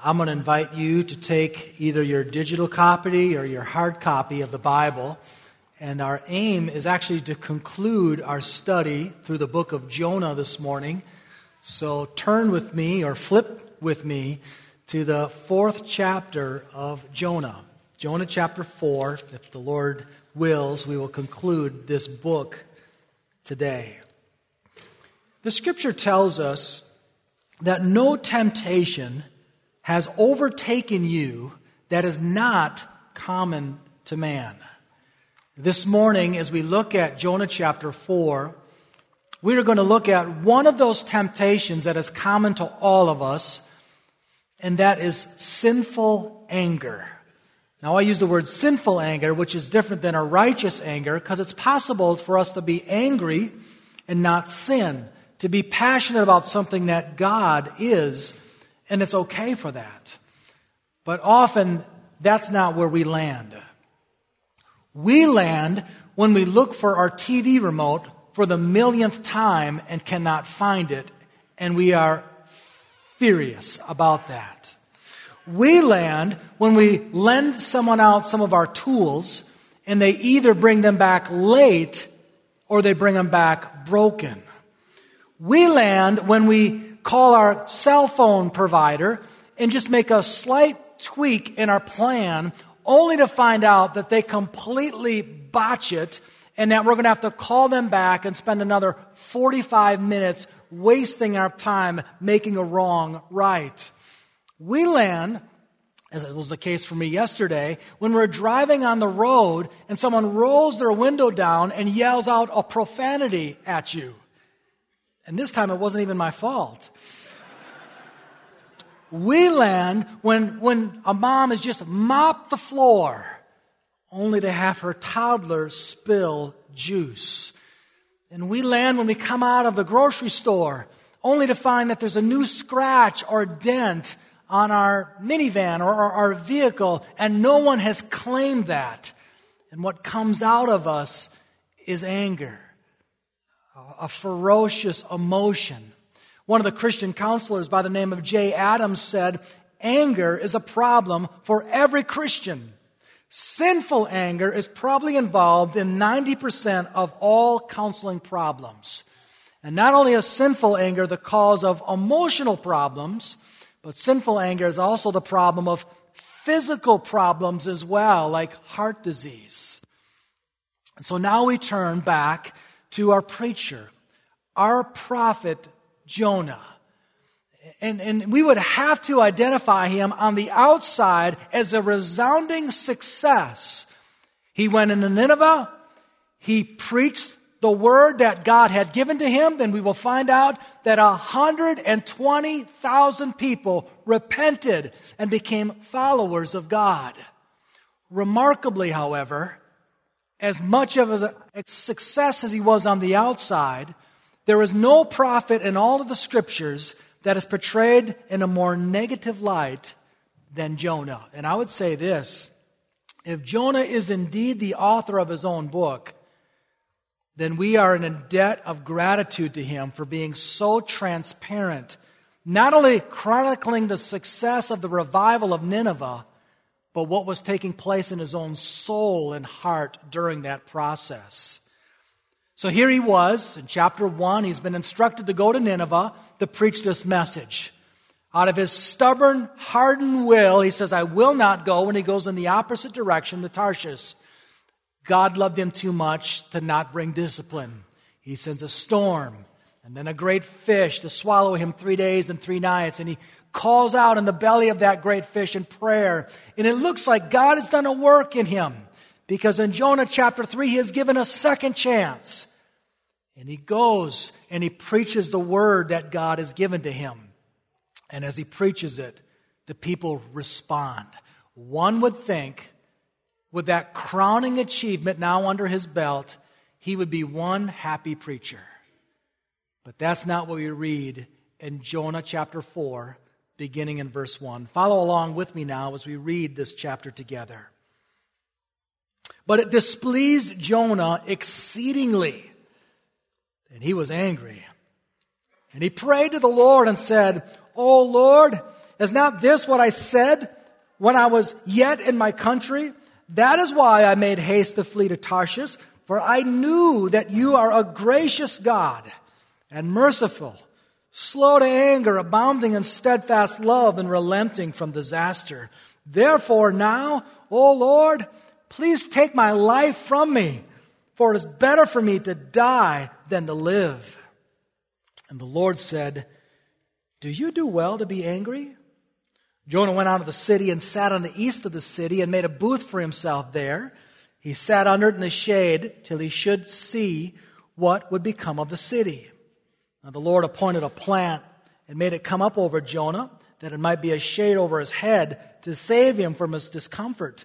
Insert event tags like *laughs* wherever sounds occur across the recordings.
I'm going to invite you to take either your digital copy or your hard copy of the Bible. And our aim is actually to conclude our study through the book of Jonah this morning. So turn with me or flip with me to the fourth chapter of Jonah. Jonah chapter 4. If the Lord wills, we will conclude this book today. The scripture tells us that no temptation has overtaken you that is not common to man. This morning, as we look at Jonah chapter 4, we are going to look at one of those temptations that is common to all of us, and that is sinful anger. Now, I use the word sinful anger, which is different than a righteous anger, because it's possible for us to be angry and not sin, to be passionate about something that God is and it's okay for that. But often, that's not where we land. We land when we look for our TV remote for the millionth time and cannot find it, and we are furious about that. We land when we lend someone out some of our tools and they either bring them back late or they bring them back broken. We land when we call our cell phone provider and just make a slight tweak in our plan only to find out that they completely botch it and that we're going to have to call them back and spend another 45 minutes wasting our time making a wrong right. We land, as it was the case for me yesterday, when we're driving on the road and someone rolls their window down and yells out a profanity at you. And this time it wasn't even my fault. We land when, when a mom has just mopped the floor only to have her toddler spill juice. And we land when we come out of the grocery store only to find that there's a new scratch or dent on our minivan or, our vehicle and no one has claimed that. And what comes out of us is anger a ferocious emotion. One of the Christian counselors by the name of Jay Adams said, anger is a problem for every Christian. Sinful anger is probably involved in 90% of all counseling problems. And not only is sinful anger the cause of emotional problems, but sinful anger is also the problem of physical problems as well, like heart disease. And so now we turn back to our preacher, our prophet Jonah. And, and we would have to identify him on the outside as a resounding success. He went into Nineveh. He preached the word that God had given to him. Then we will find out that 120,000 people repented and became followers of God. Remarkably, however, as much of a success as he was on the outside, there is no prophet in all of the scriptures that is portrayed in a more negative light than Jonah. And I would say this if Jonah is indeed the author of his own book, then we are in a debt of gratitude to him for being so transparent, not only chronicling the success of the revival of Nineveh, but what was taking place in his own soul and heart during that process. So here he was in chapter 1. He's been instructed to go to Nineveh to preach this message. Out of his stubborn, hardened will, he says, I will not go, and he goes in the opposite direction to Tarshish. God loved him too much to not bring discipline. He sends a storm and then a great fish to swallow him three days and three nights, and he calls out in the belly of that great fish in prayer. And it looks like God has done a work in him because in Jonah chapter 3, he is given a second chance. And he goes and he preaches the word that God has given to him. And as he preaches it, the people respond. One would think, with that crowning achievement now under his belt, he would be one happy preacher. But that's not what we read in Jonah chapter 4, beginning in verse 1. Follow along with me now as we read this chapter together. But it displeased Jonah exceedingly, and he was angry. And he prayed to the Lord and said, O Lord, Is not this what I said when I was yet in my country? That is why I made haste to flee to Tarshish, for I knew that you are a gracious God and merciful, slow to anger, abounding in steadfast love and relenting from disaster. Therefore now, O Lord, please take my life from me, for it is better for me to die than to live. And the Lord said, Do you do well to be angry? Jonah went out of the city and sat on the east of the city and made a booth for himself there. He sat under it in the shade till he should see what would become of the city. Now the Lord appointed a plant and made it come up over Jonah, that it might be a shade over his head to save him from his discomfort.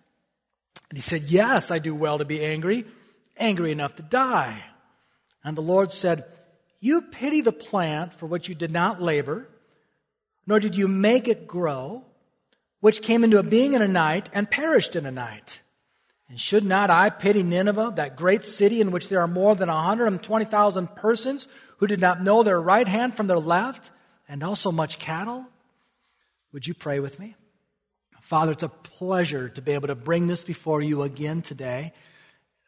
And he said, Yes, I do well to be angry, angry enough to die. And the Lord said, You pity the plant for which you did not labor, nor did you make it grow which came into a being in a night and perished in a night. And should not I pity Nineveh, that great city in which there are more than 120,000 persons who did not know their right hand from their left, and also much cattle? Would you pray with me? Father, it's a pleasure to be able to bring this before you again today.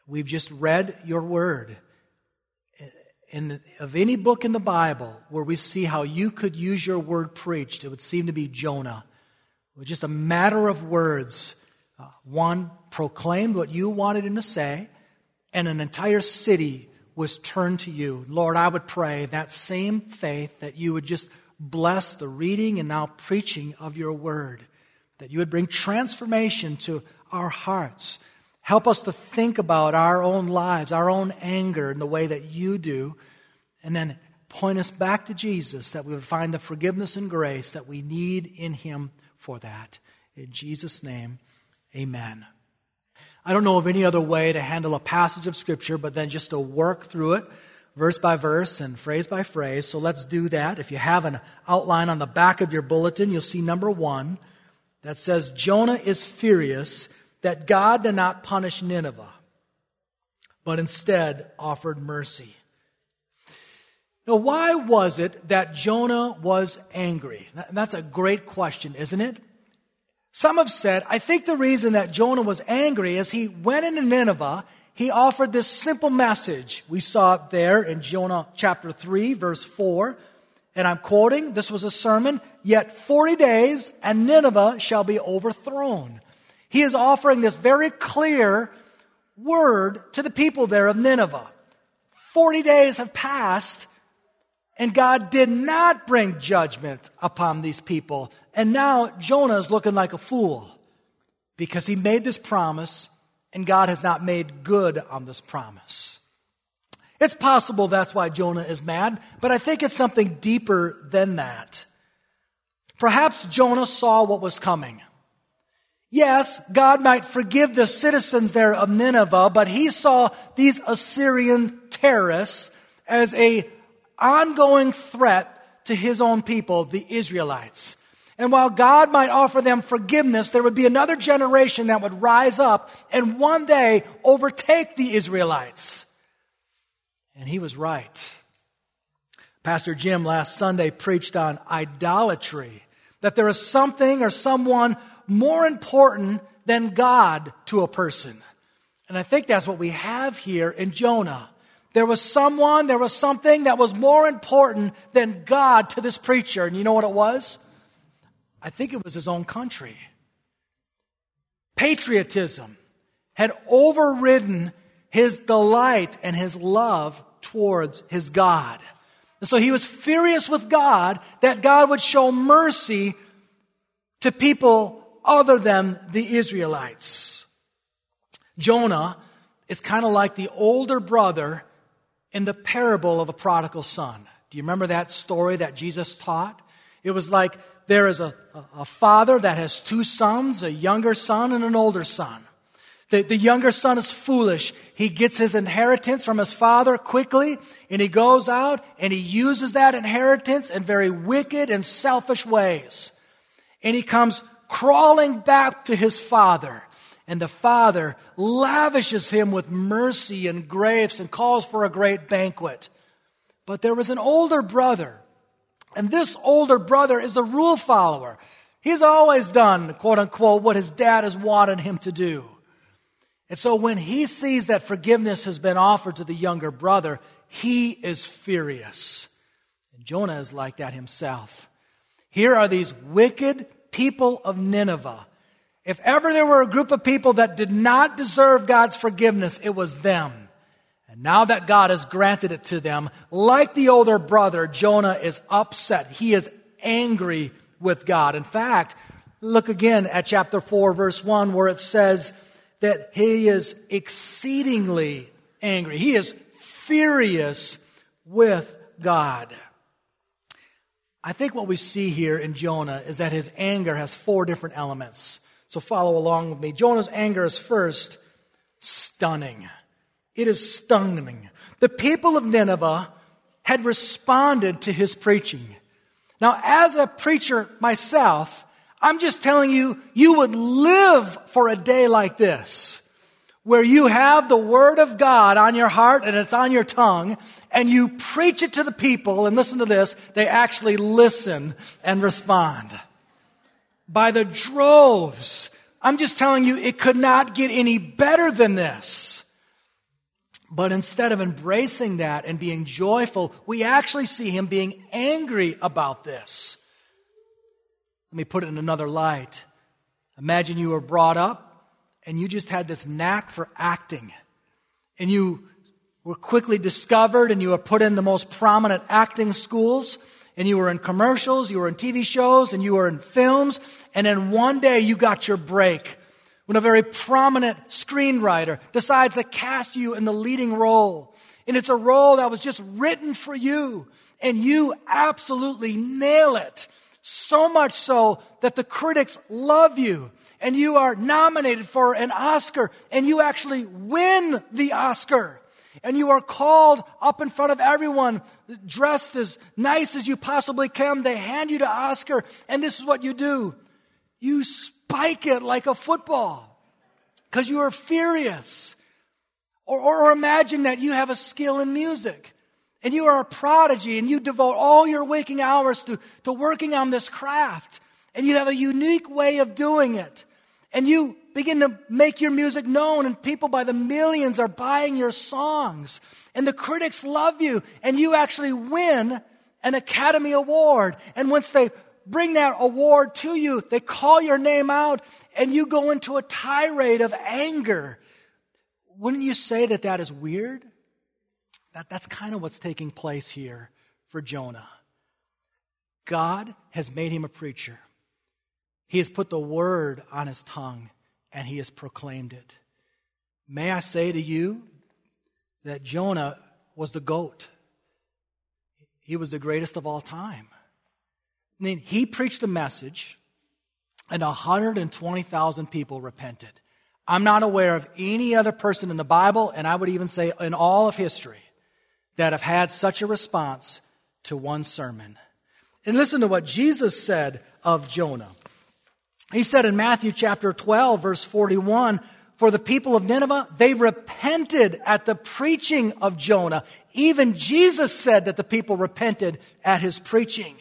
We've just read your word. In, of any book in the Bible where we see how you could use your word preached, it would seem to be Jonah. It was just a matter of words. Uh, one proclaimed what you wanted him to say, and an entire city was turned to you. Lord, I would pray that same faith that you would just bless the reading and now preaching of your word, that you would bring transformation to our hearts. Help us to think about our own lives, our own anger in the way that you do, and then point us back to Jesus that we would find the forgiveness and grace that we need in him for that. In Jesus' name, amen. I don't know of any other way to handle a passage of Scripture but then just to work through it verse by verse and phrase by phrase. So let's do that. If you have an outline on the back of your bulletin, you'll see number one that says Jonah is furious that God did not punish Nineveh, but instead offered mercy. Now, why was it that Jonah was angry? That's a great question, isn't it? Some have said, I think the reason that Jonah was angry is he went into Nineveh, he offered this simple message. We saw it there in Jonah chapter 3, verse 4. And I'm quoting, this was a sermon, yet 40 days and Nineveh shall be overthrown. He is offering this very clear word to the people there of Nineveh. 40 days have passed and God did not bring judgment upon these people. And now Jonah is looking like a fool because he made this promise and God has not made good on this promise. It's possible that's why Jonah is mad, but I think it's something deeper than that. Perhaps Jonah saw what was coming. Yes, God might forgive the citizens there of Nineveh, but he saw these Assyrian terrorists as a ongoing threat to his own people, the Israelites. And while God might offer them forgiveness, there would be another generation that would rise up and one day overtake the Israelites. And he was right. Pastor Jim last Sunday preached on idolatry, that there is something or someone more important than God to a person. And I think that's what we have here in Jonah. There was someone, there was something that was more important than God to this preacher. And you know what it was? I think it was his own country. Patriotism had overridden his delight and his love towards his God. And so he was furious with God that God would show mercy to people other than the Israelites. Jonah is kind of like the older brother in the parable of the prodigal son. Do you remember that story that Jesus taught? It was like there is a, a father that has two sons, a younger son and an older son. The, the younger son is foolish. He gets his inheritance from his father quickly, and he goes out and he uses that inheritance in very wicked and selfish ways. And he comes crawling back to his father. And the father lavishes him with mercy and grapes and calls for a great banquet. But there was an older brother, and this older brother is the rule follower. He's always done, quote unquote, what his dad has wanted him to do. And so when he sees that forgiveness has been offered to the younger brother, he is furious. And Jonah is like that himself. Here are these wicked people of Nineveh. If ever there were a group of people that did not deserve God's forgiveness, it was them. And now that God has granted it to them, like the older brother, Jonah is upset. He is angry with God. In fact, look again at chapter 4, verse 1, where it says, that he is exceedingly angry. He is furious with God. I think what we see here in Jonah is that his anger has four different elements. So follow along with me. Jonah's anger is first stunning. It is stunning. The people of Nineveh had responded to his preaching. Now, as a preacher myself, I'm just telling you, you would live for a day like this, where you have the Word of God on your heart and it's on your tongue, and you preach it to the people, and listen to this, they actually listen and respond. By the droves. I'm just telling you, it could not get any better than this. But instead of embracing that and being joyful, we actually see him being angry about this. Let me put it in another light. Imagine you were brought up and you just had this knack for acting. And you were quickly discovered and you were put in the most prominent acting schools. And you were in commercials, you were in TV shows, and you were in films. And then one day you got your break when a very prominent screenwriter decides to cast you in the leading role. And it's a role that was just written for you. And you absolutely nail it. So much so that the critics love you and you are nominated for an Oscar and you actually win the Oscar. And you are called up in front of everyone, dressed as nice as you possibly can. They hand you the Oscar and this is what you do. You spike it like a football because you are furious. Or, or, or imagine that you have a skill in music and you are a prodigy and you devote all your waking hours to, to working on this craft and you have a unique way of doing it and you begin to make your music known and people by the millions are buying your songs and the critics love you and you actually win an Academy Award. And once they bring that award to you, they call your name out and you go into a tirade of anger. Wouldn't you say that that is weird? That, that's kind of what's taking place here for Jonah. God has made him a preacher. He has put the word on his tongue and he has proclaimed it. May I say to you that Jonah was the goat. He was the greatest of all time. I mean, he preached a message and 120,000 people repented. I'm not aware of any other person in the Bible, and I would even say in all of history, that have had such a response to one sermon. And listen to what Jesus said of Jonah. He said in Matthew chapter 12, verse 41, for the people of Nineveh, they repented at the preaching of Jonah. Even Jesus said that the people repented at his preaching.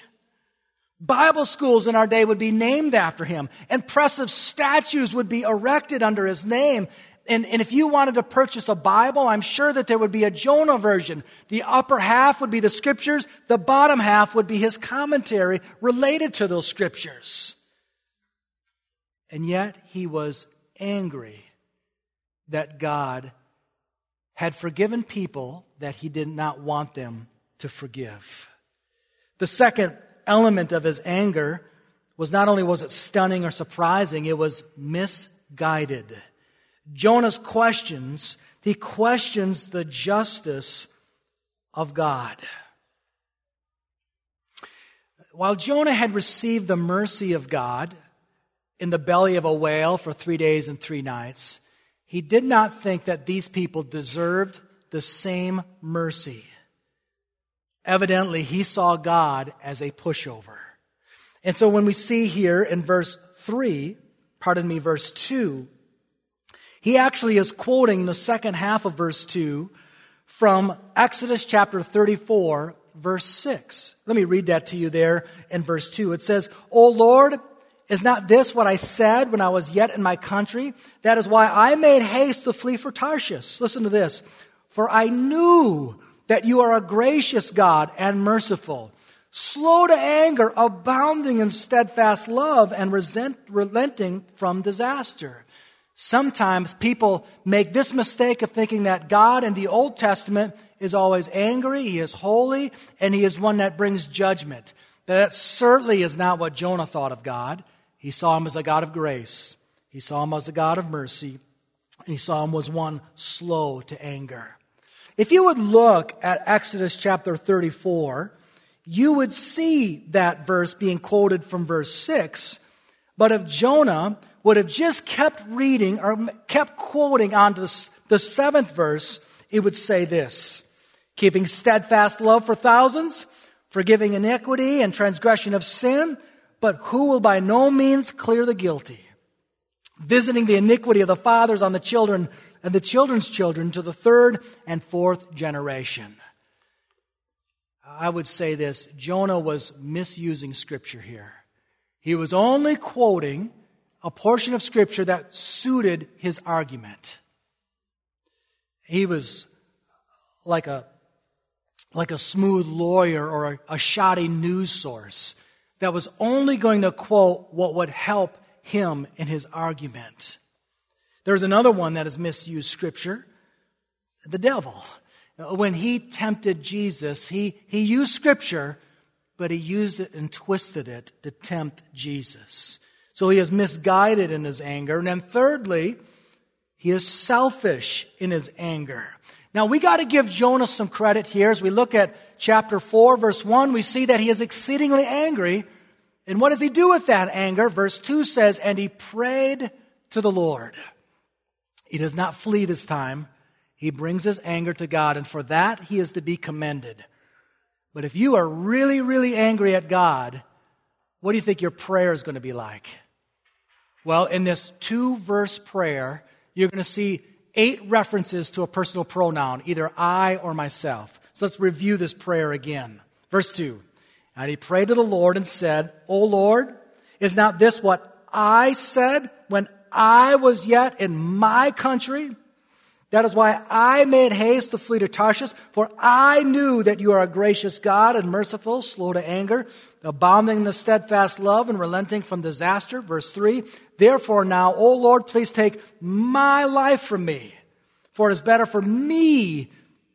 Bible schools in our day would be named after him. Impressive statues would be erected under his name. And, and, if you wanted to purchase a Bible, I'm sure that there would be a Jonah version. The upper half would be the scriptures, the bottom half would be his commentary related to those scriptures. And yet he was angry that God had forgiven people that he did not want them to forgive. The second element of his anger was not only was it stunning or surprising, it was misguided. Jonah's questions, he questions the justice of God. while Jonah had received the mercy of God in the belly of a whale for three days and three nights, he did not think that these people deserved the same mercy. Evidently, he saw God as a pushover. And so when we see here in verse 3, pardon me, verse 2, he actually is quoting the second half of verse 2 from Exodus chapter 34, verse 6. Let me read that to you there in verse 2. It says, O Lord, is not this what I said when I was yet in my country? That is why I made haste to flee for Tarshish. Listen to this. For I knew that you are a gracious God and merciful, slow to anger, abounding in steadfast love, and resent, relenting from disaster. Sometimes people make this mistake of thinking that God in the Old Testament is always angry, He is holy, and He is one that brings judgment. But that certainly is not what Jonah thought of God. He saw Him as a God of grace. He saw Him as a God of mercy. And He saw Him as one slow to anger. If you would look at Exodus chapter 34, you would see that verse being quoted from verse 6. But if Jonah would have just kept reading or kept quoting on to the, the seventh verse, it would say this keeping steadfast love for thousands, forgiving iniquity and transgression of sin, but who will by no means clear the guilty, visiting the iniquity of the fathers on the children and the children's children to the third and fourth generation. I would say this Jonah was misusing scripture here. He was only quoting a portion of scripture that suited his argument. He was like a, like a smooth lawyer or a, a shoddy news source that was only going to quote what would help him in his argument. There's another one that has misused scripture. The devil. When he tempted Jesus, he, he used scripture, but he used it and twisted it to tempt Jesus. So he is misguided in his anger. And then thirdly, he is selfish in his anger. Now we got to give Jonah some credit here. As we look at chapter 4, verse 1, we see that he is exceedingly angry. And what does he do with that anger? Verse 2 says, And he prayed to the Lord. He does not flee this time. He brings his anger to God, and for that he is to be commended. But if you are really, really angry at God, what do you think your prayer is going to be like? Well, in this two verse prayer, you're going to see eight references to a personal pronoun, either I or myself. So let's review this prayer again. Verse 2. And he prayed to the Lord and said, O Lord, is not this what I said when I was yet in my country. That is why I made haste to flee to Tarshish, for I knew that you are a gracious God and merciful, slow to anger, abounding in the steadfast love and relenting from disaster. Verse 3 Therefore now, O Lord, please take my life from me, for it is better for me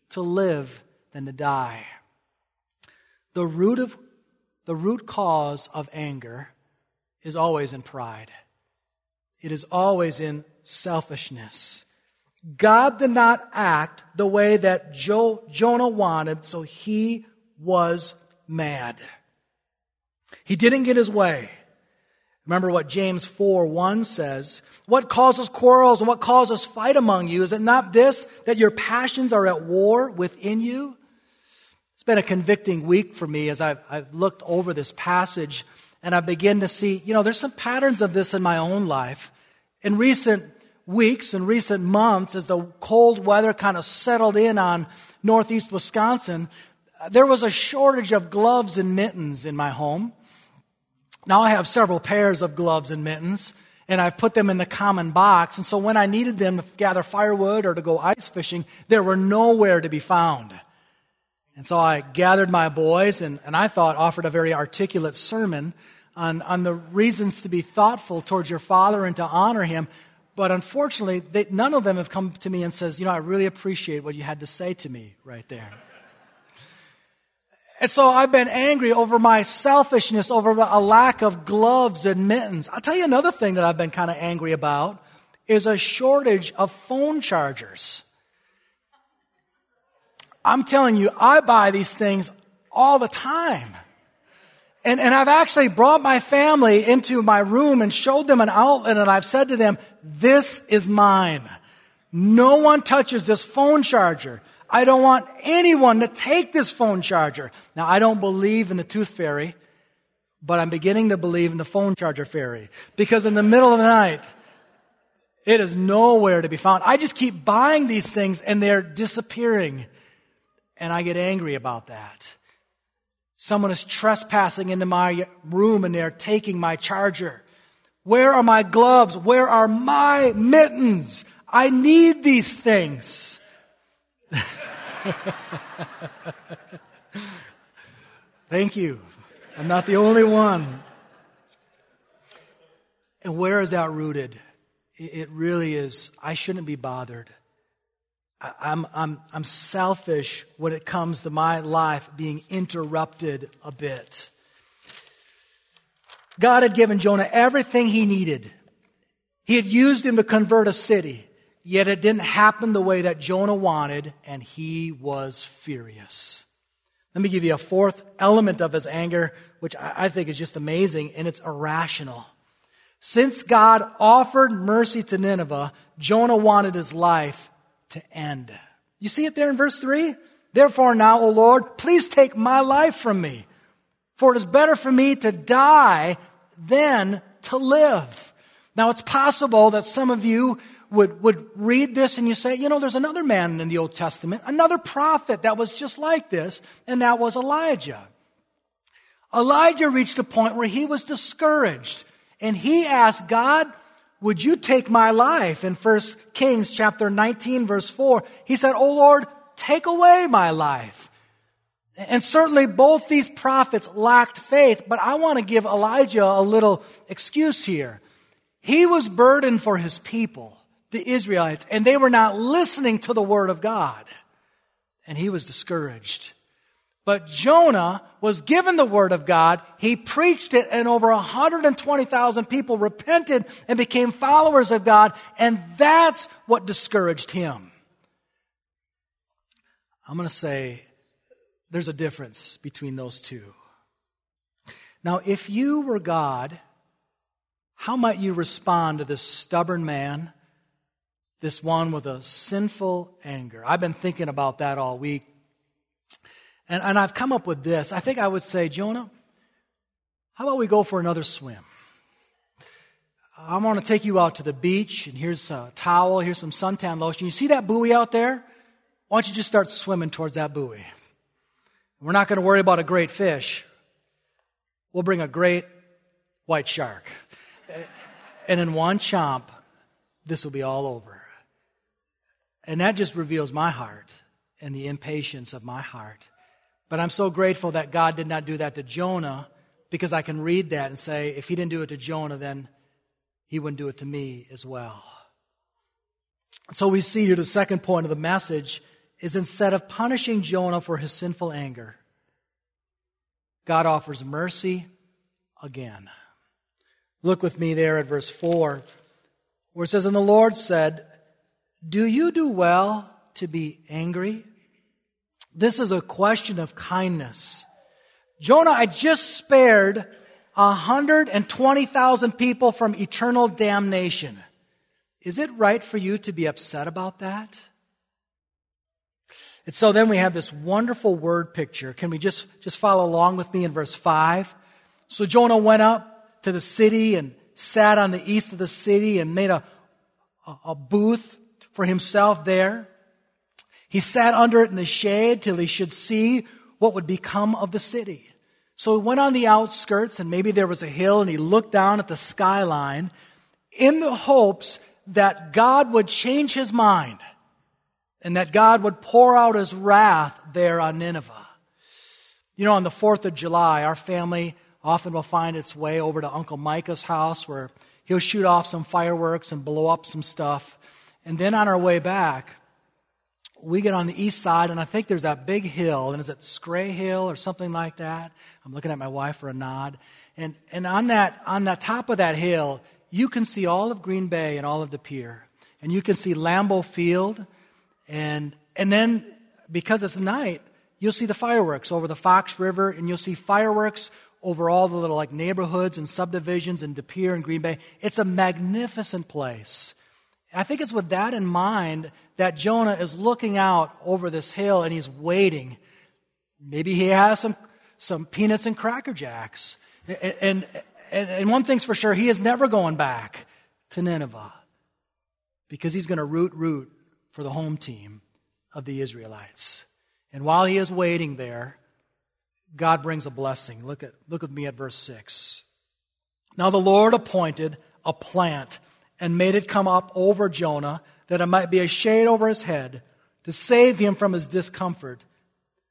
to live than to die. The root of the root cause of anger is always in pride. It is always in selfishness. God did not act the way that jo- Jonah wanted, so he was mad. He didn't get his way. Remember what James 4 1 says. What causes quarrels and what causes fight among you? Is it not this, that your passions are at war within you? It's been a convicting week for me as I've, I've looked over this passage and I begin to see, you know, there's some patterns of this in my own life. In recent weeks and recent months, as the cold weather kind of settled in on northeast Wisconsin, there was a shortage of gloves and mittens in my home. Now I have several pairs of gloves and mittens, and I've put them in the common box. And so when I needed them to gather firewood or to go ice fishing, there were nowhere to be found. And so I gathered my boys and, and I thought offered a very articulate sermon on, on the reasons to be thoughtful towards your father and to honor him. But unfortunately, they, none of them have come to me and says, you know, I really appreciate what you had to say to me right there. And so I've been angry over my selfishness, over a lack of gloves and mittens. I'll tell you another thing that I've been kind of angry about is a shortage of phone chargers. I'm telling you, I buy these things all the time. And, and I've actually brought my family into my room and showed them an outlet and I've said to them, this is mine. No one touches this phone charger. I don't want anyone to take this phone charger. Now, I don't believe in the tooth fairy, but I'm beginning to believe in the phone charger fairy. Because in the middle of the night, it is nowhere to be found. I just keep buying these things and they're disappearing. And I get angry about that. Someone is trespassing into my room and they're taking my charger. Where are my gloves? Where are my mittens? I need these things. *laughs* Thank you. I'm not the only one. And where is that rooted? It really is. I shouldn't be bothered. I'm, I'm, I'm selfish when it comes to my life being interrupted a bit. God had given Jonah everything he needed. He had used him to convert a city, yet it didn't happen the way that Jonah wanted, and he was furious. Let me give you a fourth element of his anger, which I think is just amazing, and it's irrational. Since God offered mercy to Nineveh, Jonah wanted his life to end. You see it there in verse 3? Therefore now, O Lord, please take my life from me. For it is better for me to die than to live. Now it's possible that some of you would, would read this and you say, you know, there's another man in the Old Testament, another prophet that was just like this, and that was Elijah. Elijah reached a point where he was discouraged and he asked God, would you take my life? In 1 Kings chapter 19 verse 4, he said, Oh Lord, take away my life. And certainly both these prophets lacked faith, but I want to give Elijah a little excuse here. He was burdened for his people, the Israelites, and they were not listening to the word of God. And he was discouraged. But Jonah was given the word of God. He preached it and over 120,000 people repented and became followers of God. And that's what discouraged him. I'm going to say there's a difference between those two. Now, if you were God, how might you respond to this stubborn man, this one with a sinful anger? I've been thinking about that all week and, and I've come up with this. I think I would say, Jonah, how about we go for another swim? I'm going to take you out to the beach, and here's a towel, here's some suntan lotion. You see that buoy out there? Why don't you just start swimming towards that buoy? We're not going to worry about a great fish. We'll bring a great white shark. And in one chomp, this will be all over. And that just reveals my heart and the impatience of my heart. But I'm so grateful that God did not do that to Jonah because I can read that and say, if he didn't do it to Jonah, then he wouldn't do it to me as well. So we see here the second point of the message is instead of punishing Jonah for his sinful anger, God offers mercy again. Look with me there at verse 4, where it says, And the Lord said, Do you do well to be angry? This is a question of kindness. Jonah, I just spared 120,000 people from eternal damnation. Is it right for you to be upset about that? And so then we have this wonderful word picture. Can we just, just follow along with me in verse 5? So Jonah went up to the city and sat on the east of the city and made a, a, a booth for himself there. He sat under it in the shade till he should see what would become of the city. So he went on the outskirts and maybe there was a hill and he looked down at the skyline in the hopes that God would change his mind and that God would pour out his wrath there on Nineveh. You know, on the 4th of July, our family often will find its way over to Uncle Micah's house where he'll shoot off some fireworks and blow up some stuff. And then on our way back, we get on the east side, and I think there's that big hill, and is it Scray Hill or something like that? I'm looking at my wife for a nod. And, and on that, on the top of that hill, you can see all of Green Bay and all of De Pere. And you can see Lambeau Field. And, and then, because it's night, you'll see the fireworks over the Fox River, and you'll see fireworks over all the little like neighborhoods and subdivisions in De Pere and Green Bay. It's a magnificent place. I think it's with that in mind that Jonah is looking out over this hill and he's waiting. Maybe he has some, some peanuts and cracker jacks. And, and, and one thing's for sure, he is never going back to Nineveh because he's going to root root for the home team of the Israelites. And while he is waiting there, God brings a blessing. Look at look with me at verse 6. Now the Lord appointed a plant and made it come up over Jonah that it might be a shade over his head to save him from his discomfort.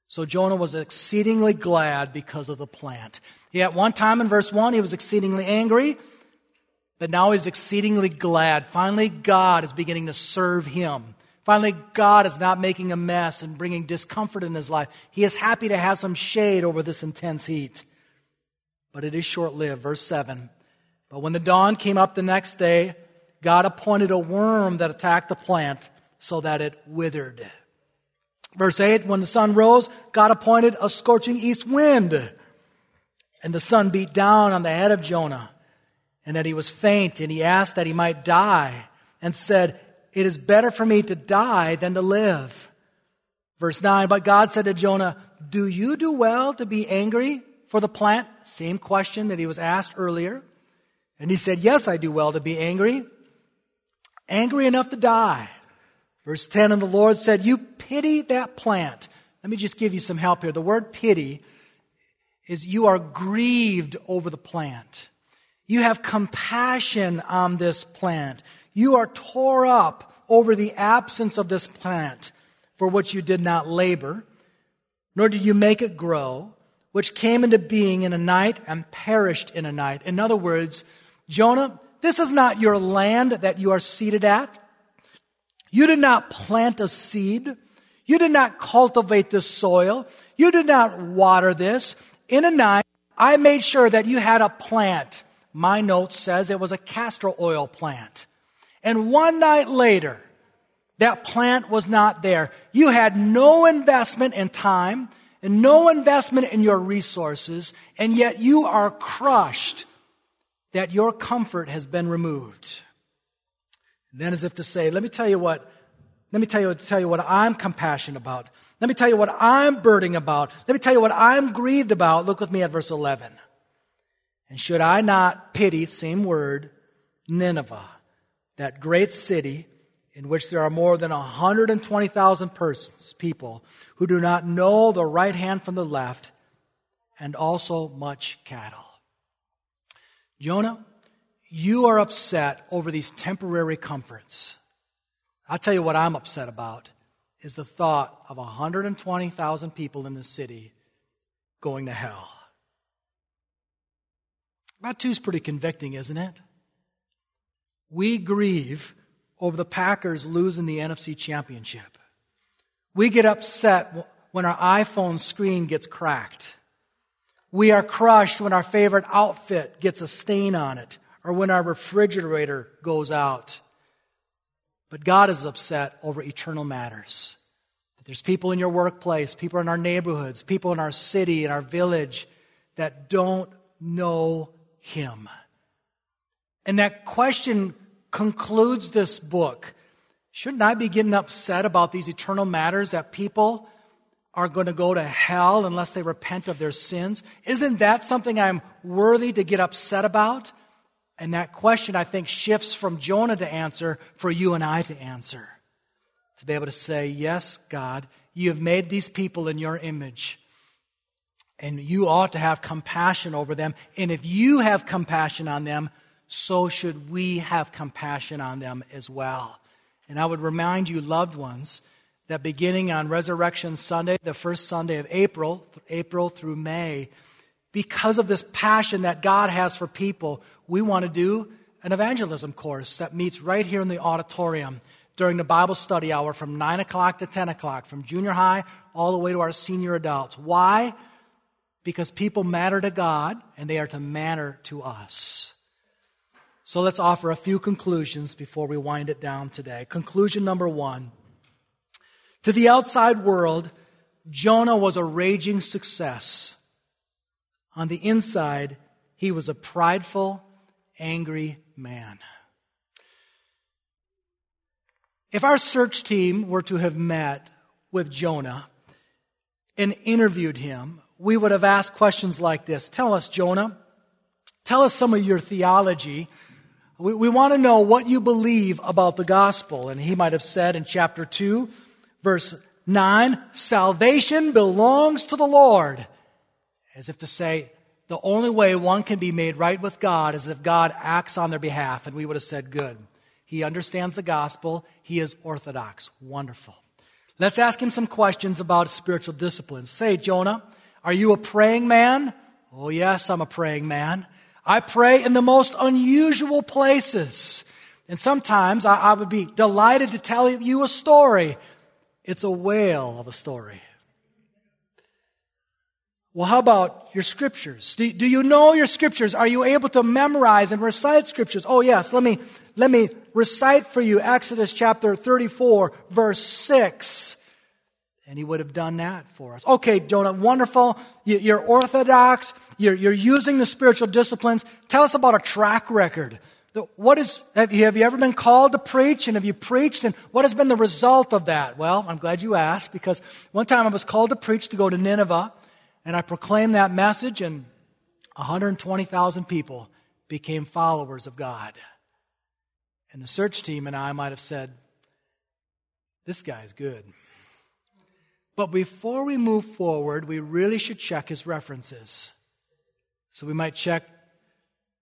So Jonah was exceedingly glad because of the plant. He at one time in verse 1 he was exceedingly angry, but now he's exceedingly glad. Finally God is beginning to serve him. Finally, God is not making a mess and bringing discomfort in his life. He is happy to have some shade over this intense heat. But it is short lived. Verse 7. But when the dawn came up the next day, God appointed a worm that attacked the plant so that it withered. Verse 8, when the sun rose, God appointed a scorching east wind. And the sun beat down on the head of Jonah, and that he was faint, and he asked that he might die, and said, it is better for me to die than to live. Verse 9, but God said to Jonah, Do you do well to be angry for the plant? Same question that he was asked earlier. And he said, Yes, I do well to be angry. Angry enough to die. Verse 10, and the Lord said, You pity that plant. Let me just give you some help here. The word pity is you are grieved over the plant. You have compassion on this plant. You are tore up over the absence of this plant for which you did not labor, nor did you make it grow, which came into being in a night and perished in a night. In other words, Jonah, this is not your land that you are seated at. You did not plant a seed. You did not cultivate this soil. You did not water this. In a night, I made sure that you had a plant. My note says it was a castor oil plant. And one night later, that plant was not there. You had no investment in time and no investment in your resources, and yet you are crushed that your comfort has been removed. And then as if to say, let me tell you what, let me tell you, tell you what I'm compassionate about. Let me tell you what I'm burdened about. Let me tell you what I'm grieved about. Look with me at verse 11. And should I not pity, same word, Nineveh, that great city in which there are more than 120,000 persons, people, who do not know the right hand from the left, and also much cattle. Jonah, you are upset over these temporary comforts. I'll tell you what I'm upset about is the thought of 120,000 people in the city going to hell. That too is pretty convicting, isn't it? We grieve over the Packers losing the NFC championship. We get upset when our iPhone screen gets cracked. We are crushed when our favorite outfit gets a stain on it or when our refrigerator goes out. But God is upset over eternal matters. There's people in your workplace, people in our neighborhoods, people in our city, in our village that don't know Him. And that question concludes this book. Shouldn't I be getting upset about these eternal matters that people are going to go to hell unless they repent of their sins? Isn't that something I'm worthy to get upset about? And that question, I think, shifts from Jonah to answer for you and I to answer. To be able to say, Yes, God, you have made these people in your image. And you ought to have compassion over them. And if you have compassion on them, so should we have compassion on them as well. And I would remind you, loved ones, that beginning on Resurrection Sunday, the first Sunday of April, April through May, because of this passion that God has for people, we want to do an evangelism course that meets right here in the auditorium during the Bible study hour from 9 o'clock to 10 o'clock, from junior high all the way to our senior adults. Why? Because people matter to God and they are to matter to us. So let's offer a few conclusions before we wind it down today. Conclusion number one. To the outside world, Jonah was a raging success On the inside, he was a prideful, angry man. If our search team were to have met with Jonah and interviewed him, we would have asked questions like this Tell us, Jonah, tell us some of your theology. We, we want to know what you believe about the gospel. And he might have said in chapter 2, verse 9, salvation belongs to the Lord. As if to say, the only way one can be made right with God is if God acts on their behalf. And we would have said, good. He understands the gospel. He is orthodox. Wonderful. Let's ask him some questions about spiritual disciplines. Say, Jonah, are you a praying man? Oh, yes, I'm a praying man. I pray in the most unusual places. And sometimes I, I would be delighted to tell you a story. It's a whale of a story. Well, how about your scriptures? Do, do, you know your scriptures? Are you able to memorize and recite scriptures? Oh, yes. Let me, let me recite for you Exodus chapter 34, verse 6. And he would have done that for us. Okay, Jonah, wonderful. You're orthodox. You're, you're using the spiritual disciplines. Tell us about a track record. What is, have you, have you ever been called to preach and have you preached and what has been the result of that? Well, I'm glad you asked because one time I was called to preach to go to Nineveh and I proclaimed that message, and 120,000 people became followers of God. And the search team and I might have said, This guy's good. But before we move forward, we really should check his references. So we might check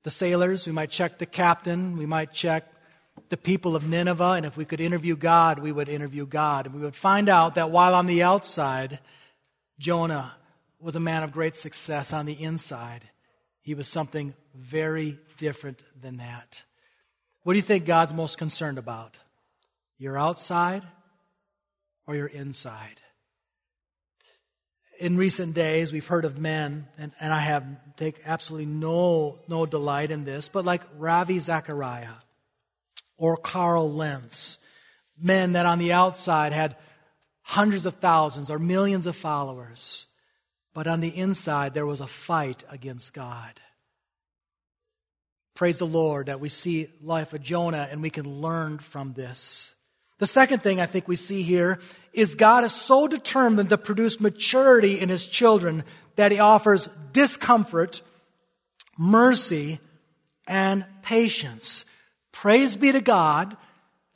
the sailors, we might check the captain, we might check the people of Nineveh, and if we could interview God, we would interview God. And we would find out that while on the outside, Jonah was a man of great success on the inside. He was something very different than that. What do you think God's most concerned about? Your outside or your inside? In recent days, we've heard of men, and, and I have take absolutely no, no delight in this, but like Ravi Zacharias or Carl Lentz, men that on the outside had hundreds of thousands or millions of followers. But on the inside, there was a fight against God. Praise the Lord that we see life of Jonah and we can learn from this. The second thing I think we see here is God is so determined to produce maturity in his children that he offers discomfort, mercy, and patience. Praise be to God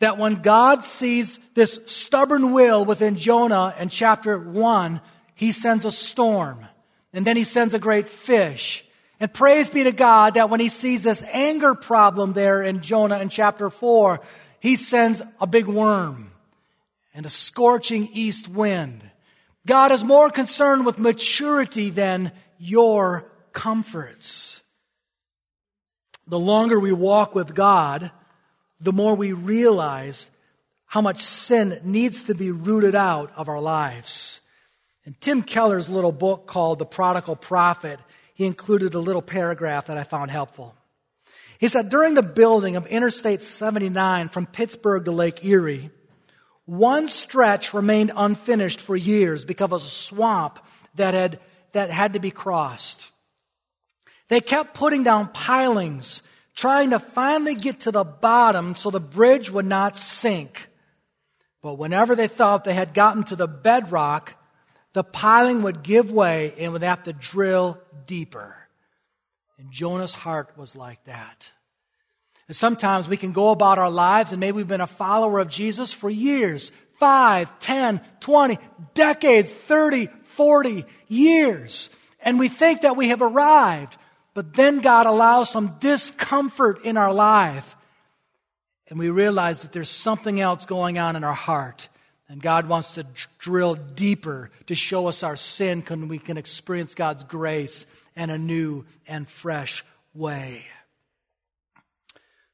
that when God sees this stubborn will within Jonah in chapter 1, he sends a storm. And then he sends a great fish. And praise be to God that when he sees this anger problem there in Jonah in chapter 4, he sends a big worm and a scorching east wind. God is more concerned with maturity than your comforts. The longer we walk with God, the more we realize how much sin needs to be rooted out of our lives. In Tim Keller's little book called The Prodigal Prophet, he included a little paragraph that I found helpful. He said, during the building of Interstate 79 from Pittsburgh to Lake Erie, one stretch remained unfinished for years because of a swamp that had, that had to be crossed. They kept putting down pilings, trying to finally get to the bottom so the bridge would not sink. But whenever they thought they had gotten to the bedrock, the piling would give way and would have to drill deeper. And Jonah's heart was like that. And sometimes we can go about our lives and maybe we've been a follower of Jesus for years, five, ten, twenty, decades, thirty, forty years. And we think that we have arrived. But then God allows some discomfort in our life. And we realize that there's something else going on in our heart. And God wants to drill deeper to show us our sin and we can experience God's grace in a new and fresh way.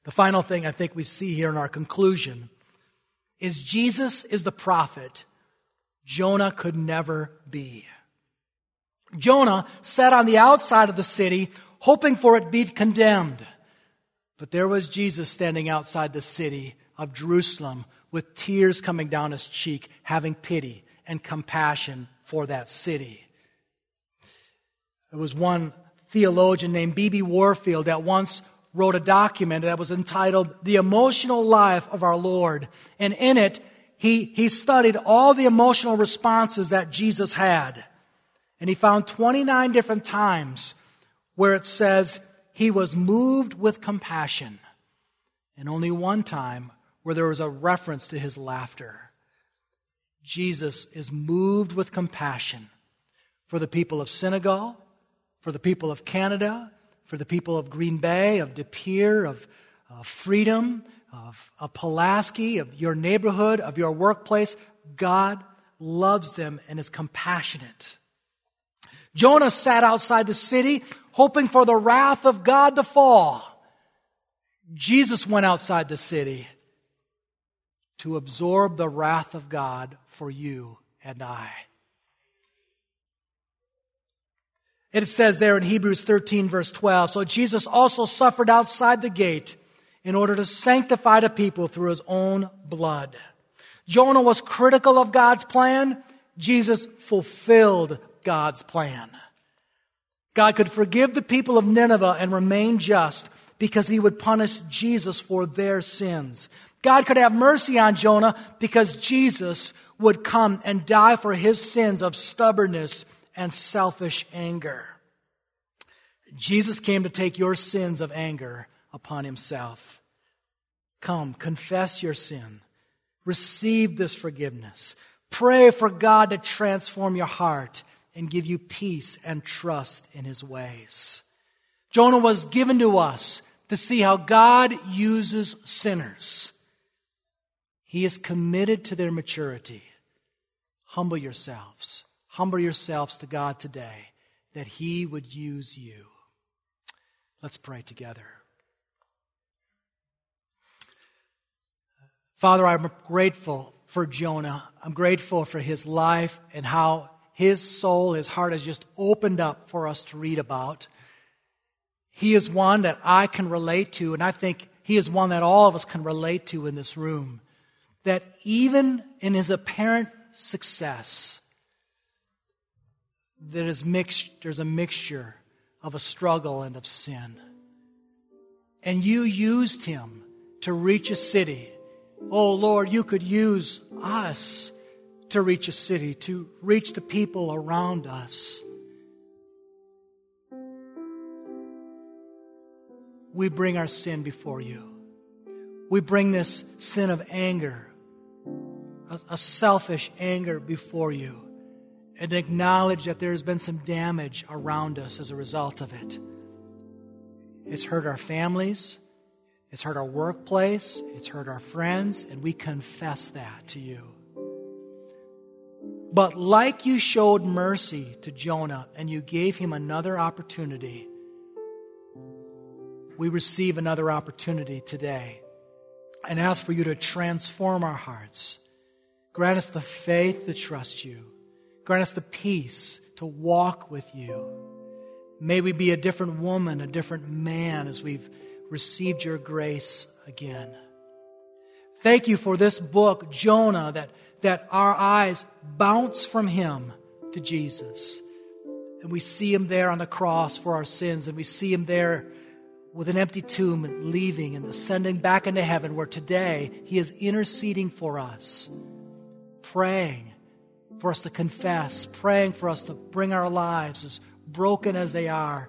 The final thing I think we see here in our conclusion is Jesus is the prophet Jonah could never be. Jonah sat on the outside of the city hoping for it to be condemned. But there was Jesus standing outside the city of Jerusalem with tears coming down his cheek, having pity and compassion for that city. There was one theologian named B.B. Warfield that once wrote a document that was entitled The Emotional Life of Our Lord. And in it, he, he studied all the emotional responses that Jesus had. And he found 29 different times where it says he was moved with compassion. And only one time where there was a reference to his laughter. Jesus is moved with compassion for the people of Senegal, for the people of Canada, for the people of Green Bay, of De Pere, of uh, Freedom, of, of Pulaski, of your neighborhood, of your workplace. God loves them and is compassionate. Jonah sat outside the city hoping for the wrath of God to fall. Jesus went outside the city to absorb the wrath of God for you and I. It says there in Hebrews 13, verse 12 So Jesus also suffered outside the gate in order to sanctify the people through his own blood. Jonah was critical of God's plan. Jesus fulfilled God's plan. God could forgive the people of Nineveh and remain just because he would punish Jesus for their sins. God could have mercy on Jonah because Jesus would come and die for his sins of stubbornness and selfish anger. Jesus came to take your sins of anger upon himself. Come, confess your sin. Receive this forgiveness. Pray for God to transform your heart and give you peace and trust in his ways. Jonah was given to us to see how God uses sinners. He is committed to their maturity. Humble yourselves. Humble yourselves to God today that He would use you. Let's pray together. Father, I'm grateful for Jonah. I'm grateful for his life and how his soul, his heart has just opened up for us to read about. He is one that I can relate to, and I think he is one that all of us can relate to in this room. That even in his apparent success, that is mixed, there's a mixture of a struggle and of sin. And you used him to reach a city. Oh Lord, you could use us to reach a city, to reach the people around us. We bring our sin before you. We bring this sin of anger, a selfish anger before you and acknowledge that there's been some damage around us as a result of it. It's hurt our families, it's hurt our workplace, it's hurt our friends, and we confess that to you. But like you showed mercy to Jonah and you gave him another opportunity, we receive another opportunity today and ask for you to transform our hearts Grant us the faith to trust you. Grant us the peace to walk with you. May we be a different woman, a different man as we've received your grace again. Thank you for this book, Jonah, that, that our eyes bounce from him to Jesus. And we see him there on the cross for our sins, and we see him there with an empty tomb and leaving and ascending back into heaven, where today he is interceding for us praying for us to confess, praying for us to bring our lives, as broken as they are,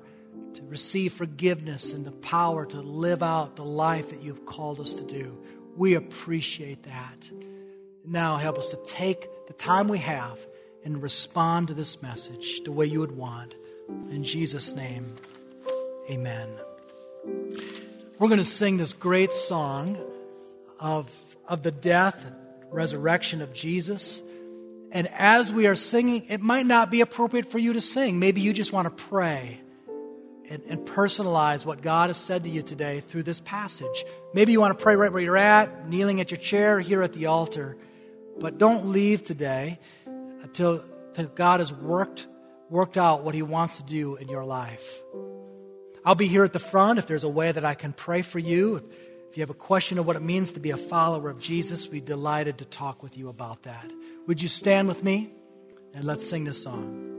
to receive forgiveness and the power to live out the life that you've called us to do. We appreciate that. Now, help us to take the time we have and respond to this message the way you would want. In Jesus' name, amen. We're going to sing this great song of, of the death and resurrection of Jesus. And as we are singing, it might not be appropriate for you to sing. Maybe you just want to pray and, and, personalize what God has said to you today through this passage. Maybe you want to pray right where you're at, kneeling at your chair, here at the altar. But don't leave today until, until God has worked, worked out what He wants to do in your life. I'll be here at the front if there's a way that I can pray for you. If you have a question of what it means to be a follower of Jesus, we'd be delighted to talk with you about that. Would you stand with me and let's sing this song?